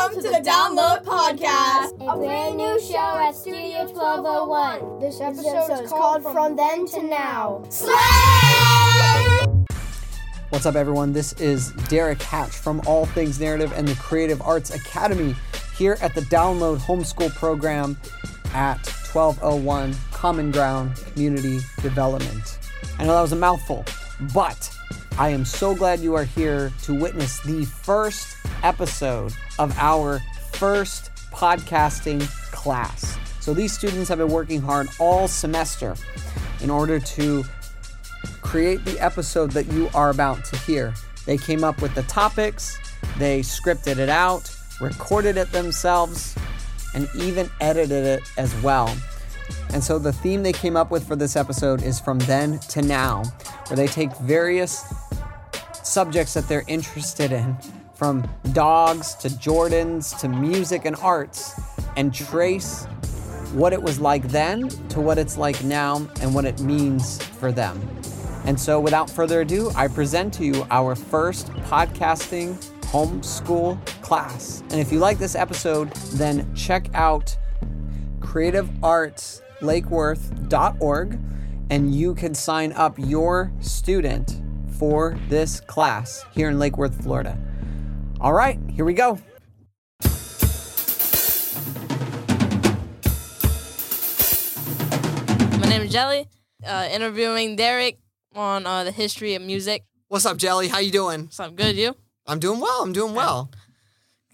Welcome to the Download Podcast. A brand new show at Studio 1201. This episode is called From Then to Now. What's up, everyone? This is Derrick Hatch from All Things Narrative and the Creative Arts Academy here at the Download Homeschool Program at 1201 Common Ground Community Development. I know that was a mouthful, but I am so glad you are here to witness the first episode of our first podcasting class. So these students have been working hard all semester in order to create the episode that you are about to hear. They came up with the topics, they scripted it out, recorded it themselves, and even edited it as well. And so the theme they came up with for this episode is from then to now, where they take various subjects that they're interested in, from dogs to Jordans to music and arts, and trace what it was like then to what it's like now and what it means for them. And so, without further ado, I present to you our first podcasting homeschool class. And if you like this episode, then check out creativeartslakeworth.org and you can sign up your student for this class here in Lake Worth, Florida. All right, here we go. My name is Jelly. Uh, interviewing Derrick on uh, the history of music. What's up, Jelly? How you doing? So I'm good. You? I'm doing well. I'm doing well.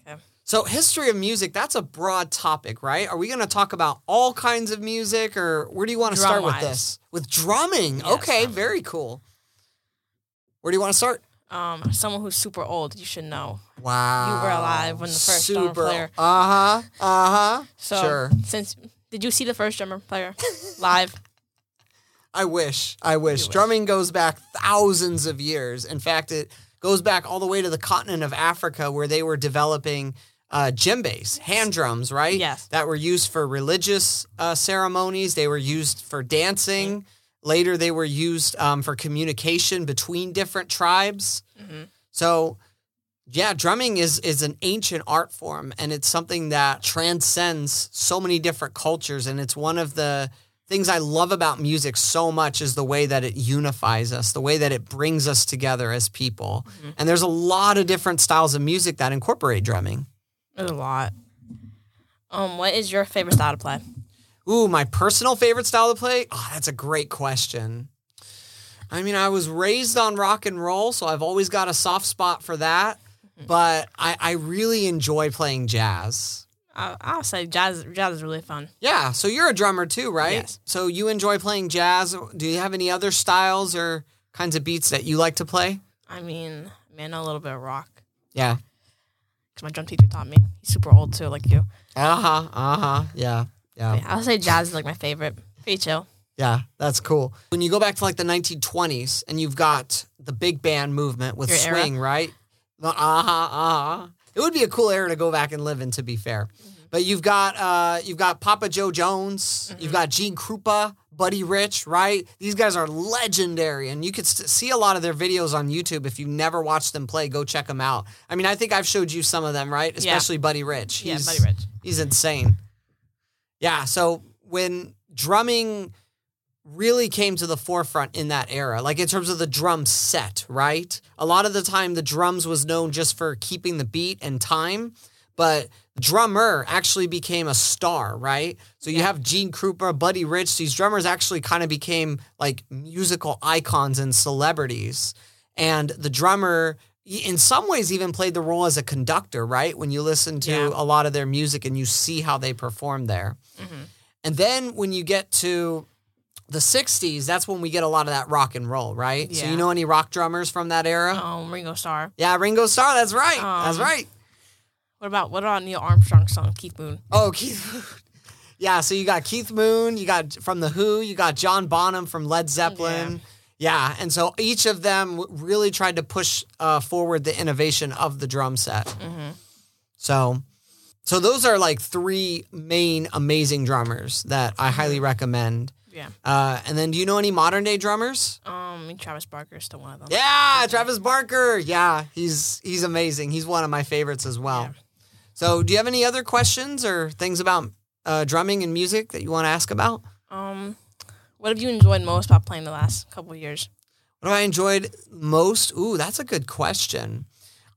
Okay. So, history of music, that's a broad topic, right? Are we going to talk about all kinds of music or where do you want to start with Drum-wise. this? With drumming. Yes, okay, drumming. very cool. Where do you want to start? Um, someone who's super old. You should know. Wow. You were alive when the first drummer player- Uh huh. Uh huh. So Sure. since did you see the first drummer player live? I wish. I wish. wish. Drumming goes back thousands of years. In fact, it goes back all the way to the continent of Africa where they were developing uh, djembes, hand drums, right? Yes. That were used for religious uh, ceremonies. They were used for dancing. Later, they were used um, for communication between different tribes. So, yeah, drumming is is an ancient art form, and it's something that transcends so many different cultures. And it's one of the things I love about music so much is the way that it unifies us, the way that it brings us together as people. And there's a lot of different styles of music that incorporate drumming. There's a lot. Um, what is your favorite style to play? Ooh, my personal favorite style to play? Oh, that's a great question. I mean, I was raised on rock and roll, so I've always got a soft spot for that. But I, I really enjoy playing jazz. I, I'll say jazz. Jazz is really fun. Yeah, so you're a drummer too, right? Yes. So you enjoy playing jazz. Do you have any other styles or kinds of beats that you like to play? I mean, man, a little bit of rock Yeah. because my drum teacher taught me. He's super old too, like you. Uh huh. Uh huh. Yeah. Yeah. Yeah, I'll say jazz is like my favorite. Pretty chill. Yeah, that's cool. When you go back to like the 1920s and you've got the big band movement with Your era? swing, right? Uh huh, uh huh. It would be a cool era to go back and live in, to be fair. Mm-hmm. But you've got uh, you've got Papa Jo Jones, Mm-hmm. you've got Gene Krupa, Buddy Rich, right? These guys are legendary, and you could st- see a lot of their videos on YouTube. If you've never watched them play, go check them out. I mean, I think I've showed you some of them, right? Yeah. Especially Buddy Rich. Yeah, Buddy Rich. He's insane. Yeah. So when drumming really came to the forefront in that era, like in terms of the drum set, right? A lot of the time, the drums was known just for keeping the beat and time, but drummer actually became a star, right? So you have Gene Krupa, Buddy Rich. These drummers actually kind of became like musical icons and celebrities. And the drummer, in some ways, even played the role as a conductor, right? When you listen to Yeah. a lot of their music and you see how they perform there. And then when you get to the 60s, that's when we get a lot of that rock and roll, right? So you know any rock drummers from that era? Um, Ringo Starr. Yeah, Ringo Starr, that's right. that's Um, right. What about what about Neil Armstrong's song Keith Moon? Oh, Keith. Moon. yeah, so you got Keith Moon, you got from The Who, you got John Bonham from Led Zeppelin. Yeah, and so each of them really tried to push uh, forward the innovation of the drum set. So, so those are like three main amazing drummers that I highly recommend. Yeah. Uh, and then, do you know any modern day drummers? Um, Travis Barker is still one of them. Yeah, Travis Barker. Yeah, he's he's amazing. He's one of my favorites as well. Yeah. So, do you have any other questions or things about uh, drumming and music that you want to ask about? Um, what have you enjoyed most about playing the last couple of years? What have I enjoyed most? Ooh, that's a good question.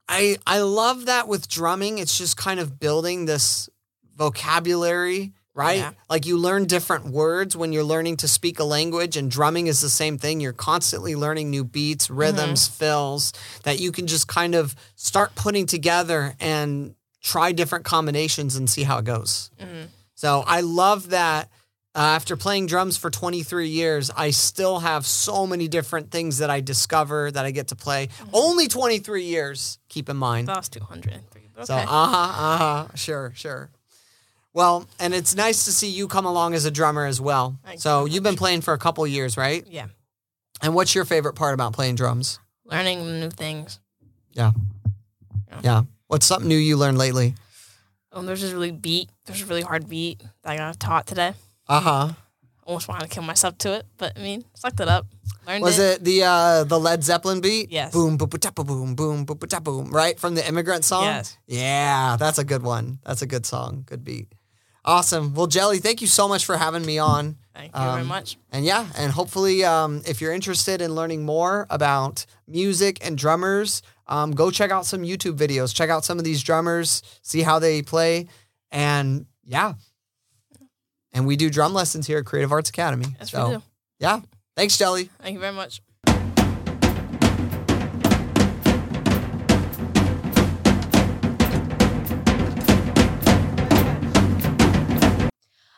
I I love that with drumming. It's just kind of building this vocabulary, right? Yeah. Like you learn different words when you're learning to speak a language, and drumming is the same thing. You're constantly learning new beats, rhythms, mm-hmm. fills that you can just kind of start putting together and try different combinations and see how it goes. Mm-hmm. So I love that. Uh, after playing drums for 23 years, I still have so many different things that I discover that I get to play. Only 23 years, keep in mind. That's was 203. But So, okay. uh huh, uh huh, sure, sure. Well, and it's nice to see you come along as a drummer as well. So you've been playing for a couple years, right? yeah. And what's your favorite part about playing drums? Learning new things. Yeah. Yeah. What's something new you learned lately? Um, there's this really beat. There's a really hard beat that I got taught today. Uh huh. Almost wanted to kill myself to it, but I mean, sucked it up. Learned Was it the uh, the Led Zeppelin beat? Yes. Boom, boom, boom, boom, boom, boom, boom, boom. Right from the Immigrant song. Yes. Yeah, that's a good one. That's a good song. Good beat. Awesome. Well, Jelly, thank you so much for having me on. Thank you very Um, much. And yeah, and hopefully, um, if you're interested in learning more about music and drummers, um, go check out some YouTube videos. Check out some of these drummers, see how they play, and yeah. And we do drum lessons here at Creative Arts Academy. Yes, so we do. yeah, thanks, Jelly. Thank you very much.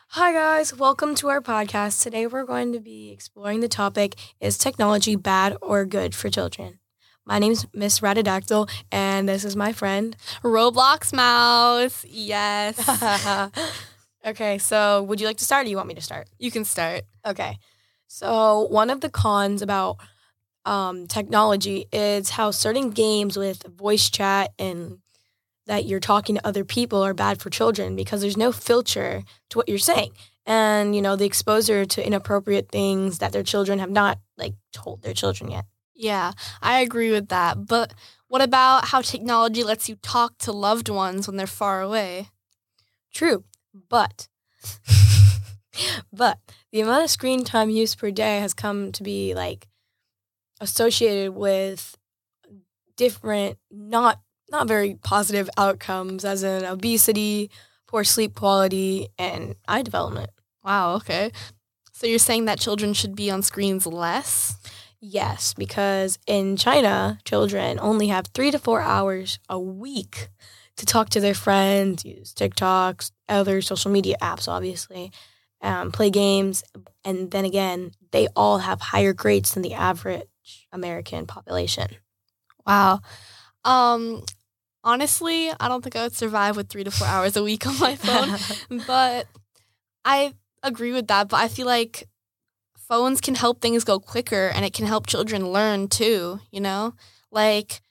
Hi guys, welcome to our podcast. Today we're going to be exploring the topic is technology bad or good for children? My name's Miss Ratadactyl and this is my friend. Roblox mouse. Yes. okay, so would you like to start or do you want me to start? you can start. Okay. So one of the cons about um, technology is how certain games with voice chat and that you're talking to other people are bad for children because there's no filter to what you're saying. And, you know, the exposure to inappropriate things that their children have not like told their children yet. Yeah, I agree with that. But what about how technology lets you talk to loved ones when they're far away? True. But but the amount of screen time used per day has come to be like associated with different not not very positive outcomes as in obesity, poor sleep quality, and eye development. Wow, okay. So you're saying that children should be on screens less? Yes, because in China, children only have three to four hours a week to talk to their friends, use TikToks, other social media apps, obviously, um, play games. And then again, they all have higher grades than the average American population. Wow. Um honestly, I don't think I would survive with 3 to 4 hours a week on my phone. but I agree with that. But I feel like phones can help things go quicker and it can help children learn too, you know? Like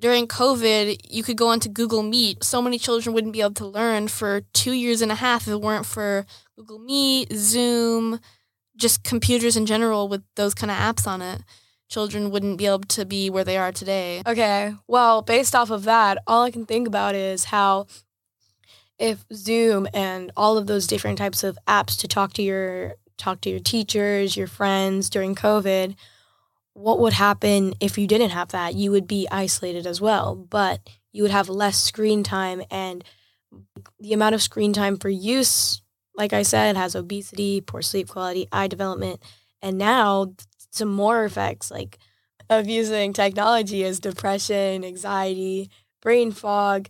during COVID, you could go onto Google Meet. So many children wouldn't be able to learn for two years and a half if it weren't for Google Meet, Zoom, just computers in general with those kind of apps on it. Children wouldn't be able to be where they are today. Okay. Well, based off of that, all I can think about is how if Zoom and all of those different types of apps to talk to your talk to your teachers, your friends during COVID, what would happen if you didn't have that? You would be isolated as well, but you would have less screen time and the amount of screen time for use, like I said, has obesity, poor sleep quality, eye development, and now some more effects like of using technology is depression, anxiety, brain fog,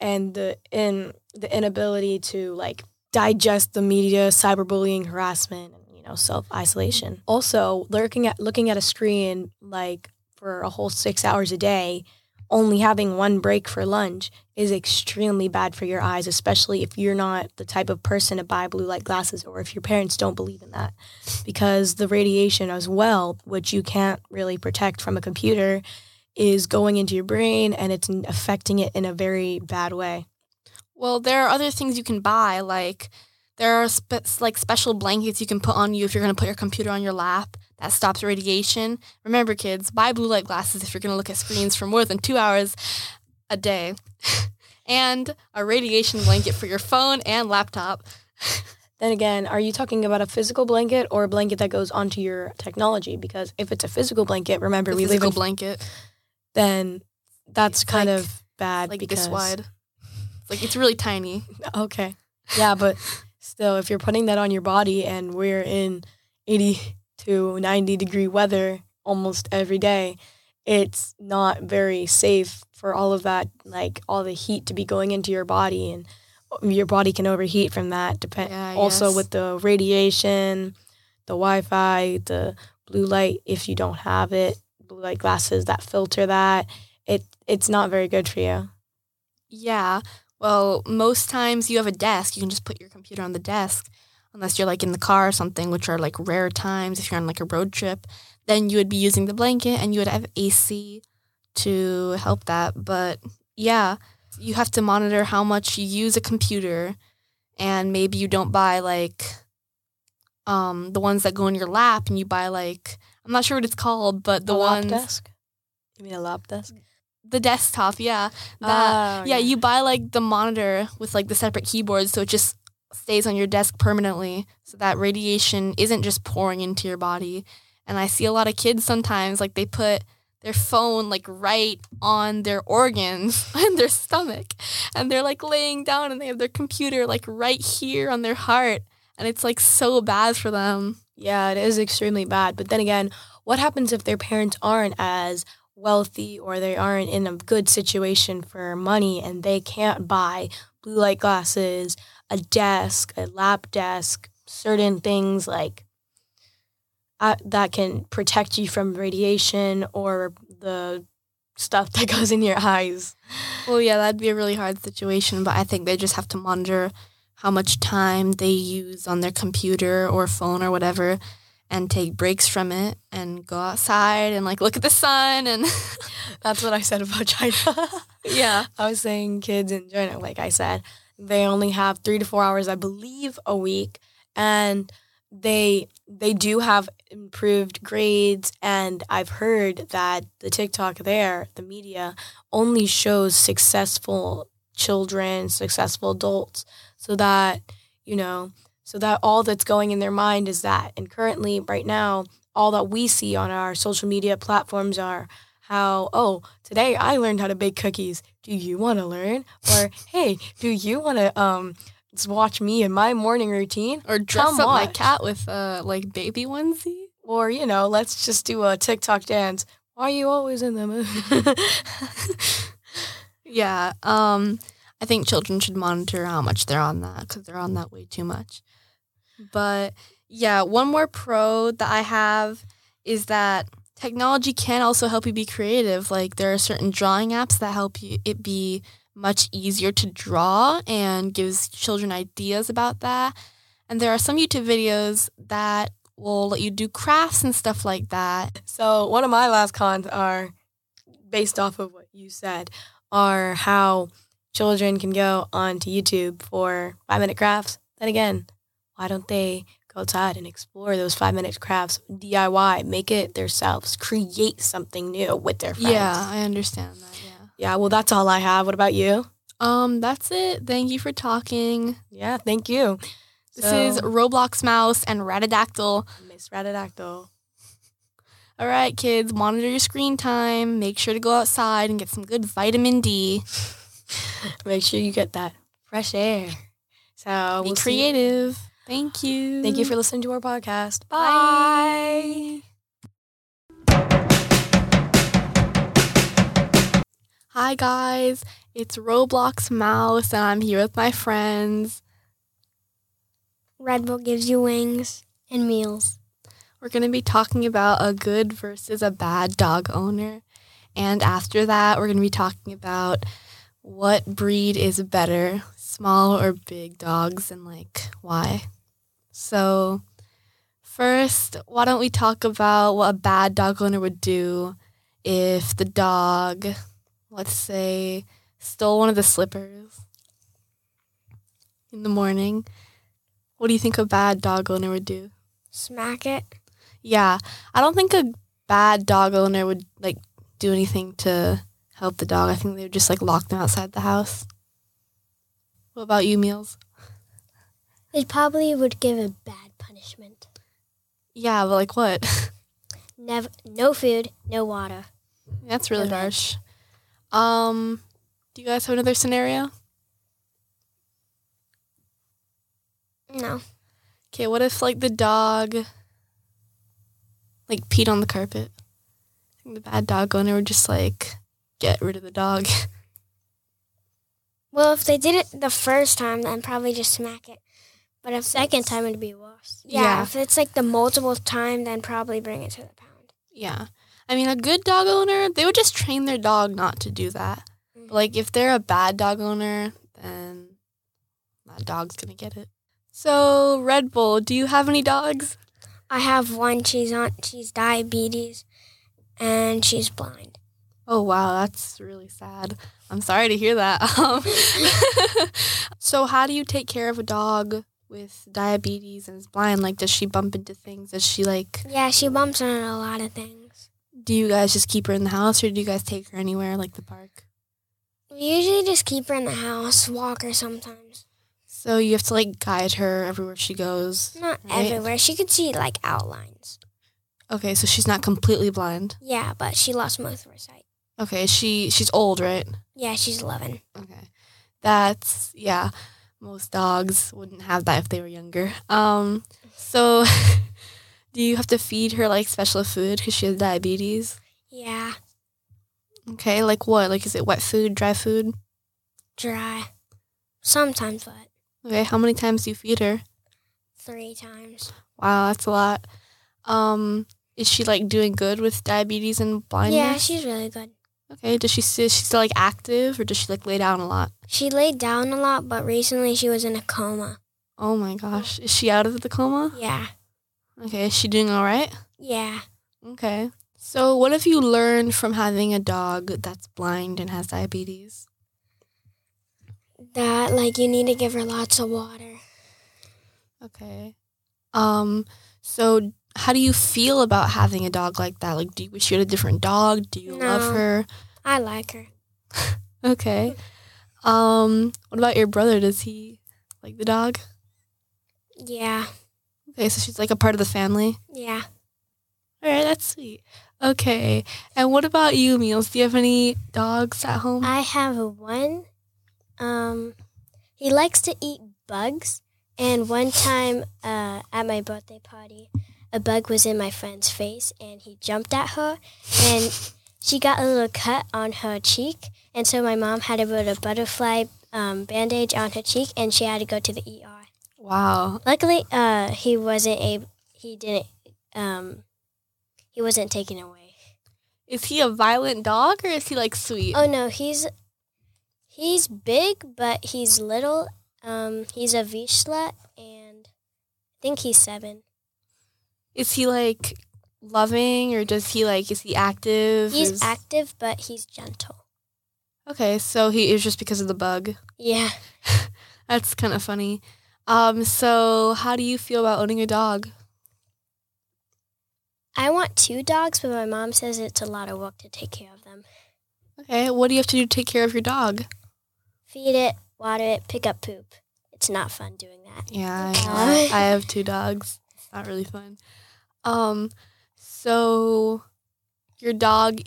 and the in the inability to like digest the media, cyberbullying, harassment, know, self isolation. Also, looking at looking at a screen like for a whole six hours a day, only having one break for lunch is extremely bad for your eyes, especially if you're not the type of person to buy blue light glasses or if your parents don't believe in that. Because the radiation as well, which you can't really protect from a computer, is going into your brain and it's affecting it in a very bad way. Well, there are other things you can buy, like there are spe- like special blankets you can put on you if you're going to put your computer on your lap that stops radiation. Remember, kids, buy blue light glasses if you're going to look at screens for more than two hours a day. and a radiation blanket for your phone and laptop. Then again, are you talking about a physical blanket or a blanket that goes onto your technology? Because if it's a physical blanket, remember The we live physical in blanket, then that's It's kind like- of bad like because this wide. It's like it's really tiny. Okay. Yeah, but still if you're putting that on your body and we're in 80 to 90 degree weather almost every day, it's not very safe for all of that like all the heat to be going into your body and um, your body can overheat from that depend Yeah, also yes. with the radiation, the Wi-Fi, the blue light if you don't have it, blue light glasses that filter that, it it's not very good for you. Yeah. Well, most times you have a desk. You can just put your computer on the desk, unless you're like in the car or something, which are like rare times. If you're on like a road trip, then you would be using the blanket and you would have AC to help that. But yeah, you have to monitor how much you use a computer, and maybe you don't buy like um the ones that go in your lap, and you buy like I'm not sure what it's called, but the a ones desk? You mean a lap desk? The desktop, yeah. That Oh, yeah, you buy like the monitor with like the separate keyboards so it just stays on your desk permanently so that radiation isn't just pouring into your body. And I see a lot of kids sometimes like they put their phone like right on their organs and their stomach and they're like laying down and they have their computer like right here on their heart and it's like so bad for them. Yeah, it is extremely bad. But then again, what happens if their parents aren't as wealthy or they aren't in a good situation for money and they can't buy blue light glasses, a desk, a lap desk, certain things like uh, that can protect you from radiation or the stuff that goes in your eyes. Well, yeah, that'd be a really hard situation, but I think they just have to monitor how much time they use on their computer or phone or whatever and take breaks from it and go outside and like look at the sun and That's what I said about China. yeah. I was saying kids in China, like I said, they only have three to four hours, I believe, a week, and they they do have improved grades. And I've heard that the TikTok there, the media, only shows successful children, successful adults, so that you know, so that all that's going in their mind is that. And currently, right now, all that we see on our social media platforms are how oh today i learned how to bake cookies do you want to learn or hey do you want to um watch me in my morning routine Or dress Come up my cat with a like baby onesie. or you know let's just do a tiktok dance why are you always in the mood Yeah. Um, I think children should monitor how much they're on that because they're on that way too much. But yeah, one more pro that I have is that technology can also help you be creative. Like there are certain drawing apps that help you it be much easier to draw and gives children ideas about that. And there are some YouTube videos that will let you do crafts and stuff like that. so one of my last cons are based off of what you said are how children can go onto youtube for five minute crafts then again why don't they go outside and explore those five minute crafts diy make it themselves create something new with their friends Yeah, I understand that. Yeah. yeah well that's all i have what about you Um, that's it. Thank you for talking. yeah thank you This is Roblox Mouse and Ratadactyl. miss ratadactyl All right, kids, monitor your screen time. Make sure to go outside and get some good vitamin D. make sure you get that fresh air so Be we'll creative. Thank you. thank you for listening to our podcast Bye. Hi guys, it's Roblox Mouse and I'm here with my friends. Red Bull gives you wings and meals. We're going to be talking about a good versus a bad dog owner. And after that, we're going to be talking about what breed is better, small or big dogs, and like why. So, first, why don't we talk about what a bad dog owner would do if the dog, let's say, stole one of the slippers in the morning? What do you think a bad dog owner would do? Smack it. Yeah, I don't think a bad dog owner would like do anything to help the dog. I think they would just like lock them outside the house. What about you, Meals? It probably would give a bad punishment. Yeah, but like what? Never, no food, no water. That's really harsh. Um, do you guys have another scenario? No. Okay, what if like the dog like peed on the carpet? I think the bad dog owner would just like get rid of the dog. Well, if they did it the first time, then probably just smack it. But if second time, it'd be worse. Yeah, Yeah. If it's like the multiple time, then probably bring it to the pound. yeah. I mean, a good dog owner, they would just train their dog not to do that. But, mm-hmm. like if they're a bad dog owner, then that dog's going to get it. So, Red Bull, do you have any dogs? I have one. She's on. She's diabetes, and she's blind. Oh wow, that's really sad. I'm sorry to hear that. Um, so, how do you take care of a dog with diabetes and is blind? Like, does she bump into things? Does she like? Yeah, she bumps into a lot of things. Do you guys just keep her in the house, or do you guys take her anywhere, like the park? We usually just keep her in the house, walk her sometimes. So you have to like guide her everywhere she goes. Not Right. everywhere. She could see like outlines. Okay, so she's not completely blind. Yeah, but she lost most of her sight. Okay, she she's old, right? Yeah, she's 11. Okay. That's yeah. Most dogs wouldn't have that if they were younger. Um so do you have to feed her like special food cuz she has diabetes? Yeah, Okay, like what? Like is it wet food, dry food? dry. Sometimes wet. Okay, how many times do you feed her? Three times. Wow, that's a lot. Um is she like doing good with diabetes and blindness? Yeah, she's really good. Okay, does she is she still like active or does she like lay down a lot? She laid down a lot, but recently she was in a coma. Oh my gosh, is she out of the coma? Yeah, Okay, is she doing all right? yeah. Okay. So, what have you learned from having a dog that's blind and has diabetes? That, like, you need to give her lots of water. Okay. Um, so how do you feel about having a dog like that? Like, do you wish you had a different dog? Do you love her? I like her. Okay. Um, what about your brother? Does he like the dog? Yeah, Okay, so she's like a part of the family. yeah. All right, that's sweet. Okay. And what about you, Meals? Do you have any dogs at home? I have one. Um, he likes to eat bugs, and one time, uh, at my birthday party, a bug was in my friend's face, and he jumped at her, and she got a little cut on her cheek, and so my mom had to put a butterfly um, bandage on her cheek, and she had to go to the ER. wow. Luckily, uh, he wasn't a He didn't. Um, he wasn't taken away. Is he a violent dog or is he like sweet? Oh no, he's he's big, but he's little. Um, he's a Vizsla, and I think he's seven. Is he like loving or does he like is he active? He's Is- active, but he's gentle. Okay, so he is just because of the bug. Yeah, That's kind of funny. Um, so how do you feel about owning a dog? I want two dogs, but my mom says it's a lot of work to take care of them. Okay, what do you have to do to take care of your dog? Feed it, water it, pick up poop. It's not fun doing that. Yeah, I. I have two dogs. It's not really fun. Um, so your dog,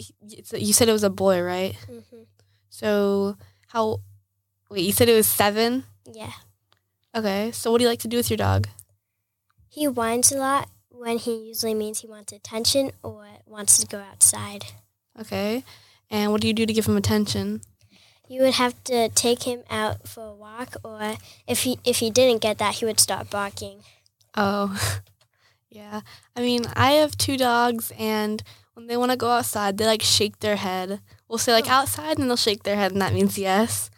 you said it was a boy, right? hmm So how? Wait, you said it was seven. Yeah, Okay, so what do you like to do with your dog? he whines a lot when he usually means he wants attention or wants to go outside. Okay, and what do you do to give him attention? You would have to take him out for a walk, or if he if he didn't get that, he would start barking. Oh, yeah. I mean, I have two dogs, and when they want to go outside, they like shake their head. We'll say like oh. outside, and they'll shake their head, and that means yes.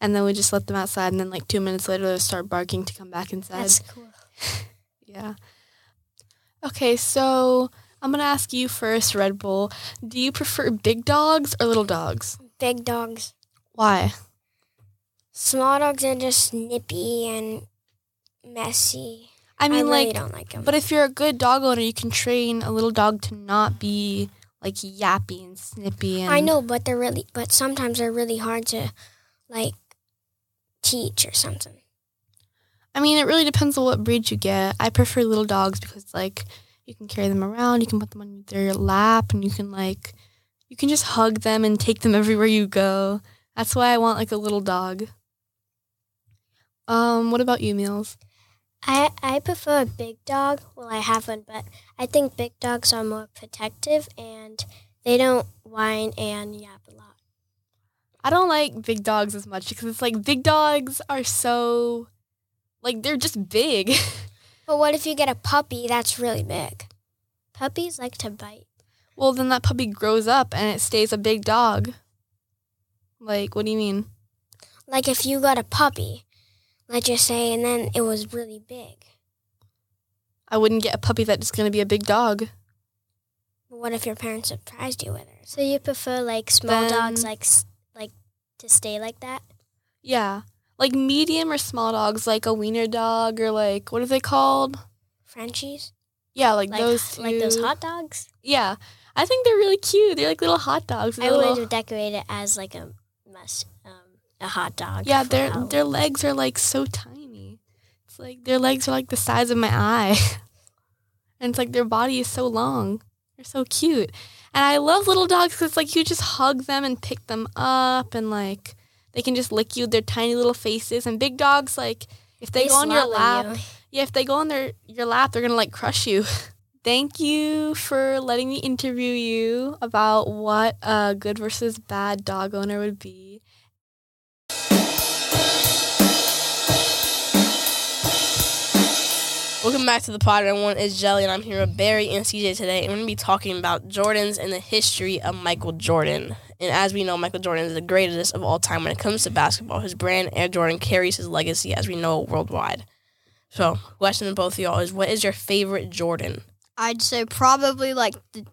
And then we just let them outside, and then like two minutes later, they'll start barking to come back inside. That's cool. yeah. Okay, so I'm gonna ask you first, Red Bull. Do you prefer big dogs or little dogs? Big dogs. Why? Small dogs are just nippy and messy. I mean, really like, don't like them. But if you're a good dog owner, you can train a little dog to not be like yappy and snippy. And I know, but they're really, but sometimes they're really hard to, like, teach or something. I mean, it really depends on what breed you get. I prefer little dogs because like you can carry them around, you can put them on their lap, and you can like you can just hug them and take them everywhere you go. That's why I want like a little dog. Um, what about you, Meals? I I prefer a big dog. Well, I have one, but I think big dogs are more protective and they don't whine and yap a lot. I don't like big dogs as much because it's like big dogs are so like they're just big. But what if you get a puppy that's really big? Puppies like to bite. well, then that puppy grows up and it stays a big dog. Like, what do you mean? Like if you got a puppy, let's just say, and then it was really big. I wouldn't get a puppy that's going to be a big dog. But what if your parents surprised you with her? So you prefer like small dogs, like s- like to stay like that? Yeah. Like medium or small dogs, like a wiener dog or like, what are they called? Frenchies, Yeah, like, like those two. like those hot dogs. Yeah. I think they're really cute. They're like little hot dogs. I They're would little- decorate it as like a mess, a hot dog. Yeah, their their legs are like so tiny. It's like their legs are like the size of my eye. and it's like their body is so long. They're so cute. And I love little dogs cuz like you just hug them and pick them up and like they can just lick you their tiny little faces and big dogs like if they, They go on your lap, you. yeah, if they go on their your lap, they're going to like crush you. Thank you for letting me interview you about what a good versus bad dog owner would be. Welcome back to the pod. Everyone It's Jelly, and I'm here with Barry and CJ today. And we're going to be talking about Jordans and the history of Michael Jordan. And as we know, Michael Jordan is the greatest of all time when it comes to basketball. His brand, Air Jordan, carries his legacy, as we know, worldwide. So, question to both of y'all is what is your favorite Jordan? I'd say probably like the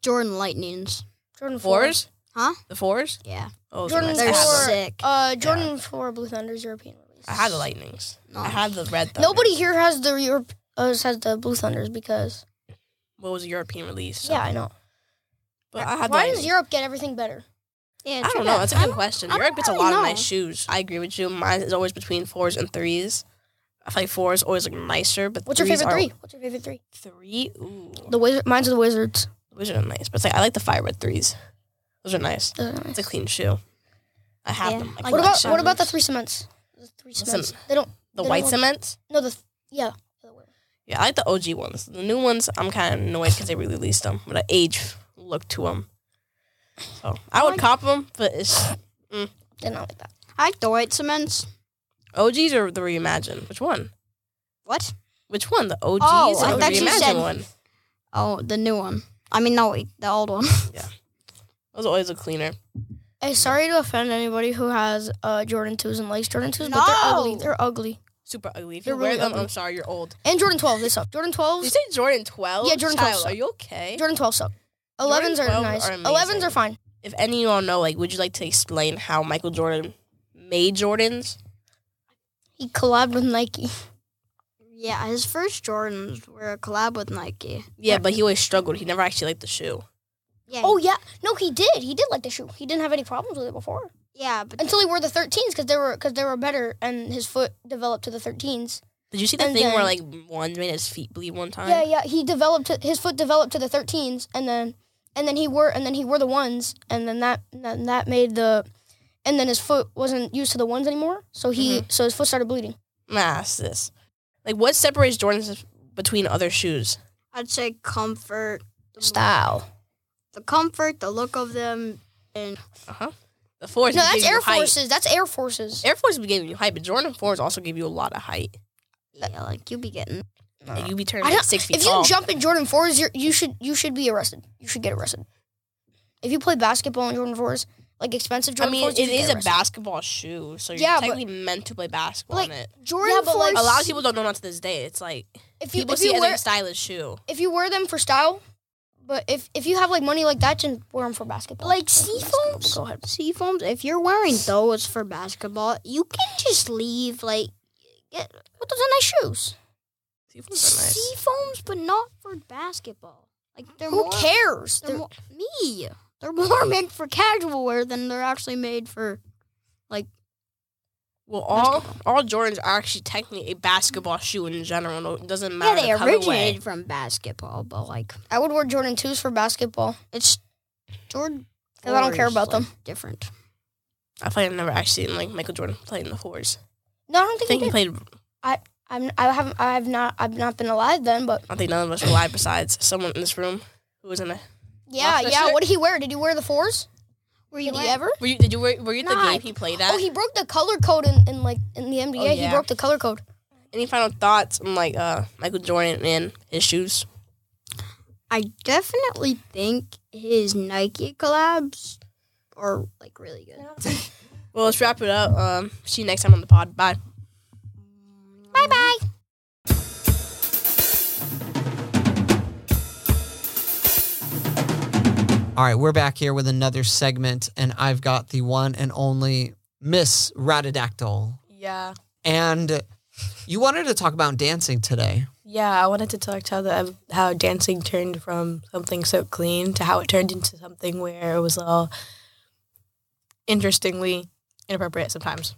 Jordan Lightnings. Jordan 4s? Huh? The fours? Yeah. Oh, those are Jordan nice. They're I had the- sick. Uh, Jordan for Blue Thunder's European release. I had the Lightnings. I Nice. had the Red Thunders. Nobody here has the Europe uh, has the Blue Thunders because What was the European release? so- yeah, I know. But I had the Why Lightnings. does Europe get everything better? Yeah, I don't know. That's a good question. I Europe don't gets a really lot of nice shoes. I agree with you. Mine is always between fours and threes. I feel like fours always look nicer, but What's your favorite are- three? What's your favorite three? Three? Ooh. The wizard. Mine's the Wizards. Those are nice. But it's like I like the Firebird threes. Those are nice. Those are It's a clean shoe. I have Yeah. them. I Like What about what about the three cements? The three cements. They don't. the they white don't look- cement? No, the th- yeah. Yeah, I like the OG ones. The new ones, I'm kind of annoyed because they released them with an age look to them. So I would cop them, but it's mm. They're not like that. I like the white cements. OGs or the reimagined. Which one? What? Which one? The OGs Oh, or I the reimagined said- one? Oh, the new one. I mean, no, the old one. Those always a cleaner. Hey, sorry to offend anybody who has uh, Jordan twos and likes Jordan twos, but they're No. ugly. They're ugly. Super ugly. If They're you wear really them, ugly. I'm sorry, you're old. And Jordan twelve, they suck. Jordan you say Jordan 12? Yeah, Jordan 12 Child, suck. Are you okay? Jordan twelve suck. Elevens are 12 nice. are Elevens amazing. are fine. if any of y'all know, like, would you like to explain how Michael Jordan made Jordans? He collabed with Nike. Yeah, his first Jordans were a collab with Nike. Yeah, but he always struggled. He never actually liked the shoe. Yeah. Oh yeah, no, he did. He did like the shoe. He didn't have any problems with it before yeah, but until he wore the 13s because they were because they were better and his foot developed to the 13s. Did you see that And thing where like one made his feet bleed one time? Yeah, yeah. He developed his foot developed to the 13s, and then and then he wore and then he wore the ones, and then that then that made the and then his foot wasn't used to the ones anymore, so he mm-hmm. so his foot started bleeding. Nah, it's this. Like, what separates Jordans between other shoes? I'd say comfort, the, Style. The comfort, the look of them, and Uh huh. The fours. No, that's you Air height. Forces. That's Air Forces. Air Force be giving you height, but Jordan fours also give you a lot of height. yeah, like you be getting. Like, you be turning like six feet if tall. you jump in Jordan fours, you're, you should you should be arrested. You should get arrested. If you play basketball in Jordan fours, like expensive I Jordan mean, fours, it you should is a basketball shoe, so you're Yeah, but- meant to play basketball like, in it. Jordan Yeah, but, fours. like, A lot of people don't know that to this day. It's like if you people if see you it wear like a stylish shoe. if you wear them for style, but if if you have like money like that, then wear them for basketball. Like basketball. seafoams. Go ahead. Seafoams. If you're wearing those for basketball, you can just leave like get But those are nice shoes. Seafoams are nice. seafoams, but not for basketball. Like they're Who more. cares? They're They're- more, me. They're more meant for casual wear than they're actually made for. Well, all all Jordans are actually technically a basketball shoe in general. No, It doesn't matter. Yeah, they the originated from basketball, but like I would wear Jordan twos for basketball. it's Jordan. 'Cause I don't care about them. Different. I like I've never actually seen like Michael Jordan play in the fours. No, I don't I think, think he he did. played. I'm, I haven't. I have not. I've not been alive then, but I think none of us were alive besides someone in this room who was in a. yeah, yeah. What did he wear? Did he wear the fours? Were Did he ever? Were you? Did you? Were, were you at the Nah, game he played at? Oh, he broke the color code in, in like in the NBA. Oh, He yeah. broke the color code. Any final thoughts on like uh Michael Jordan and his shoes? I definitely think his Nike collabs are like really good. Well, let's wrap it up. Um, see you next time on the pod. Bye. Bye bye. All right, we're back here with another segment, and I've got the one and only Miss Ratadactyl. Yeah. And you wanted to talk about dancing today. Yeah, I wanted to talk to how, the, how dancing turned from something so clean to how it turned into something where it was all interestingly inappropriate sometimes.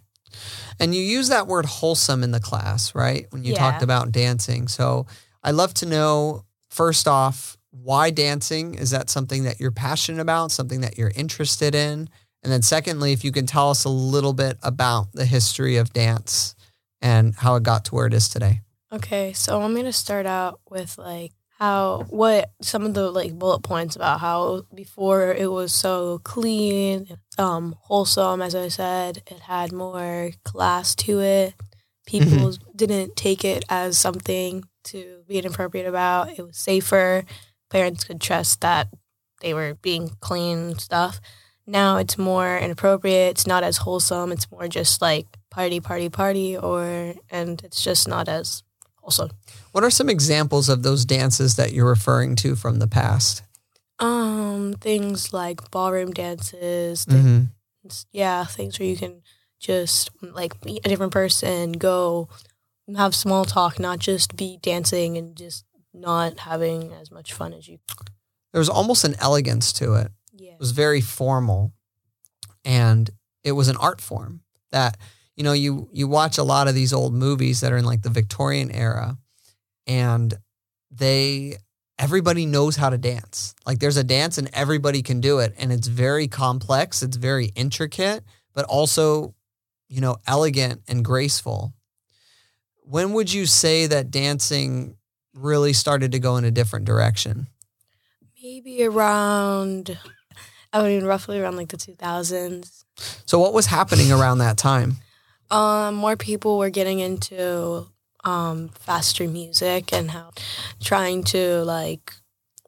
And you use that word wholesome in the class, right? When you Yeah. talked about dancing. So I'd love to know, first off, why dancing? Is that something that you're passionate about, something that you're interested in? And then, secondly, if you can tell us a little bit about the history of dance and how it got to where it is today. Okay, so I'm gonna start out with like how what some of the like bullet points about how before it was so clean, um, wholesome as I said, it had more class to it. People didn't take it as something to be inappropriate about. It was safer. Parents could trust that they were being clean and stuff. Now it's more inappropriate. It's not as wholesome. It's more just like party, party, party, or and it's just not as wholesome. What are some examples of those dances that you're referring to from the past? Um, things like ballroom dances, Mm-hmm. yeah, things where you can just like meet a different person, go have small talk, not just be dancing and just not having as much fun as you. There was almost an elegance to it. Yeah. It was very formal and it was an art form that you know you you watch a lot of these old movies that are in like the Victorian era and they everybody knows how to dance. Like there's a dance and everybody can do it and it's very complex, it's very intricate, but also you know elegant and graceful. When would you say that dancing really started to go in a different direction? Maybe around, I mean, roughly around like the 2000s. So what was happening around that time? Um, more people were getting into um, faster music and how trying to like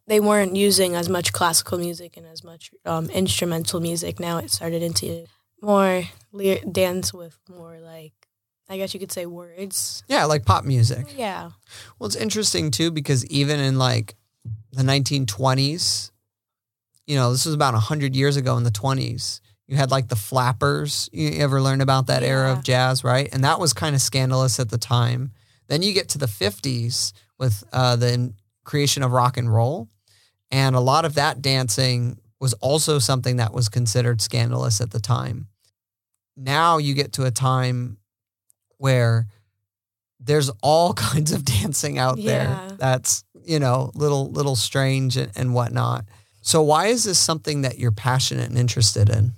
they weren't using as much classical music and as much um, instrumental music. Now it started into more ly- dance with more like I guess you could say words. Yeah, like pop music. Yeah, Well, it's interesting too because even in like the 1920s, you know, this was about 100 years ago in the 20s. You had like the flappers. You ever learn about that era of jazz, right? And that was kind of scandalous at the time. Then you get to the 50s with uh, the creation of rock and roll. And a lot of that dancing was also something that was considered scandalous at the time. Now you get to a time where there's all kinds of dancing out there that's you know little little strange and, and whatnot so why is this something that you're passionate and interested in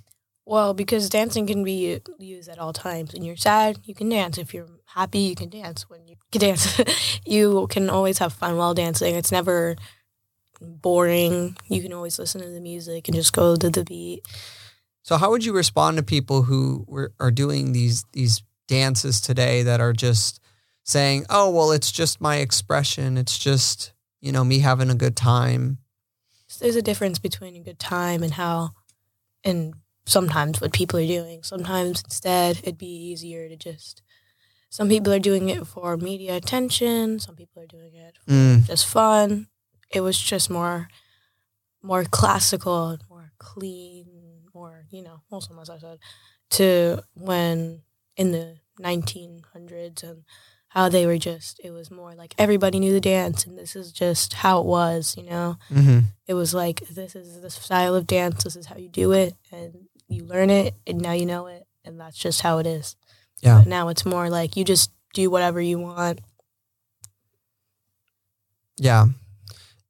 well, because dancing can be used at all times. When you're sad, you can dance. If you're happy, you can dance. When you can dance, you can always have fun while dancing. It's never boring. You can always listen to the music and just go to the beat. so how would you respond to people who were, are doing these these dances today that are just saying oh well it's just my expression it's just you know me having a good time So there's a difference between a good time and how, and sometimes what people are doing. Sometimes instead, it'd be easier to just. Some people are doing it for media attention. Some people are doing it for Mm. just fun. It was just more, more classical, more clean, more you know, wholesome as I said, to when in the 1900s and how they were just. It was more like everybody knew the dance, and this is just how it was, you know mm-hmm. it was like this is the style of dance this is how you do it and you learn it and now you know it and that's just how it is Yeah. But now it's more like you just do whatever you want. Yeah.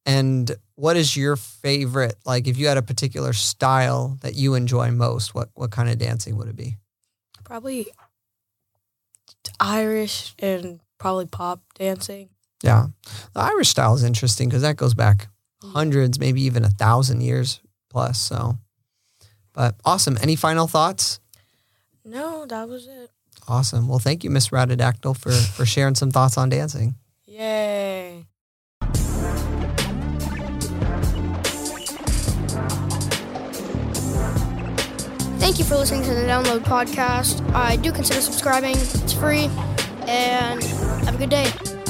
And what is your favorite? Like, if you had a particular style that you enjoy most, what what kind of dancing would it be? Probably Irish and probably pop dancing. Yeah, the Irish style is interesting because that goes back mm. hundreds, maybe even a thousand years plus. So, but awesome. Any final thoughts? No, that was it. Awesome. Well, thank you, Miss Radadactyl, for for sharing some thoughts on dancing. Yay. Thank you for listening to the Download Podcast. I do consider subscribing. It's free. And have a good day.